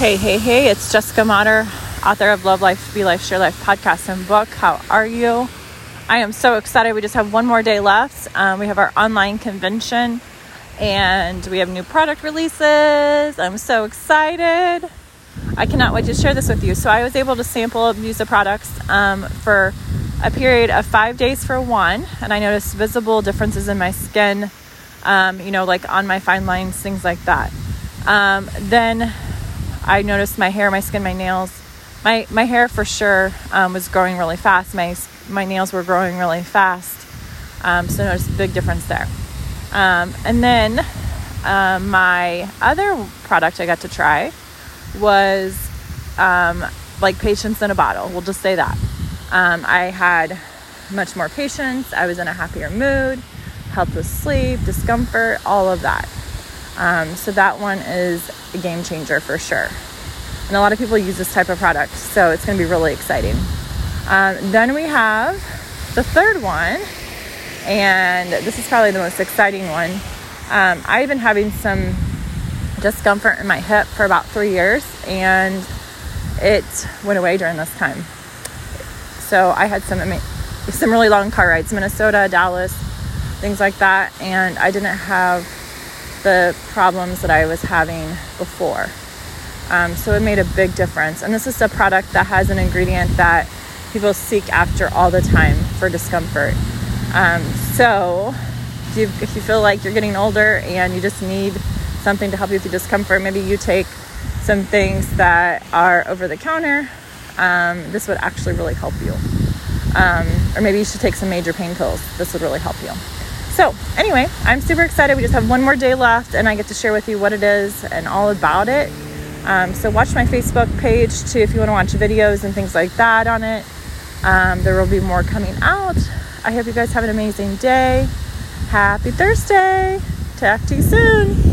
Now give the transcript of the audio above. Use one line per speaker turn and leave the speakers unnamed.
Hey, hey, hey, it's Jessica Motter, author of Love Life, Be Life, Share Life podcast and book. How are you? I am so excited. We just have one more day left. Um, we have our online convention and we have new product releases. I'm so excited. I cannot wait to share this with you. So, I was able to sample the products um, for a period of five days for one, and I noticed visible differences in my skin, um, you know, like on my fine lines, things like that. Um, then I noticed my hair, my skin, my nails. My, my hair for sure um, was growing really fast. My, my nails were growing really fast. Um, so I noticed a big difference there. Um, and then uh, my other product I got to try was um, like patience in a bottle. We'll just say that. Um, I had much more patience. I was in a happier mood, helped with sleep, discomfort, all of that. Um, so that one is a game changer for sure. And a lot of people use this type of product, so it's going to be really exciting. Um, then we have the third one, and this is probably the most exciting one. Um, I've been having some discomfort in my hip for about three years, and it went away during this time. So I had some some really long car rides, Minnesota, Dallas, things like that, and I didn't have the problems that I was having before. Um, so it made a big difference. And this is a product that has an ingredient that people seek after all the time for discomfort. Um, so if you, if you feel like you're getting older and you just need something to help you with your discomfort, maybe you take some things that are over the counter. Um, this would actually really help you. Um, or maybe you should take some major pain pills. This would really help you. So, anyway, I'm super excited. We just have one more day left, and I get to share with you what it is and all about it. Um, so, watch my Facebook page too if you want to watch videos and things like that on it. Um, there will be more coming out. I hope you guys have an amazing day. Happy Thursday. Talk to you soon.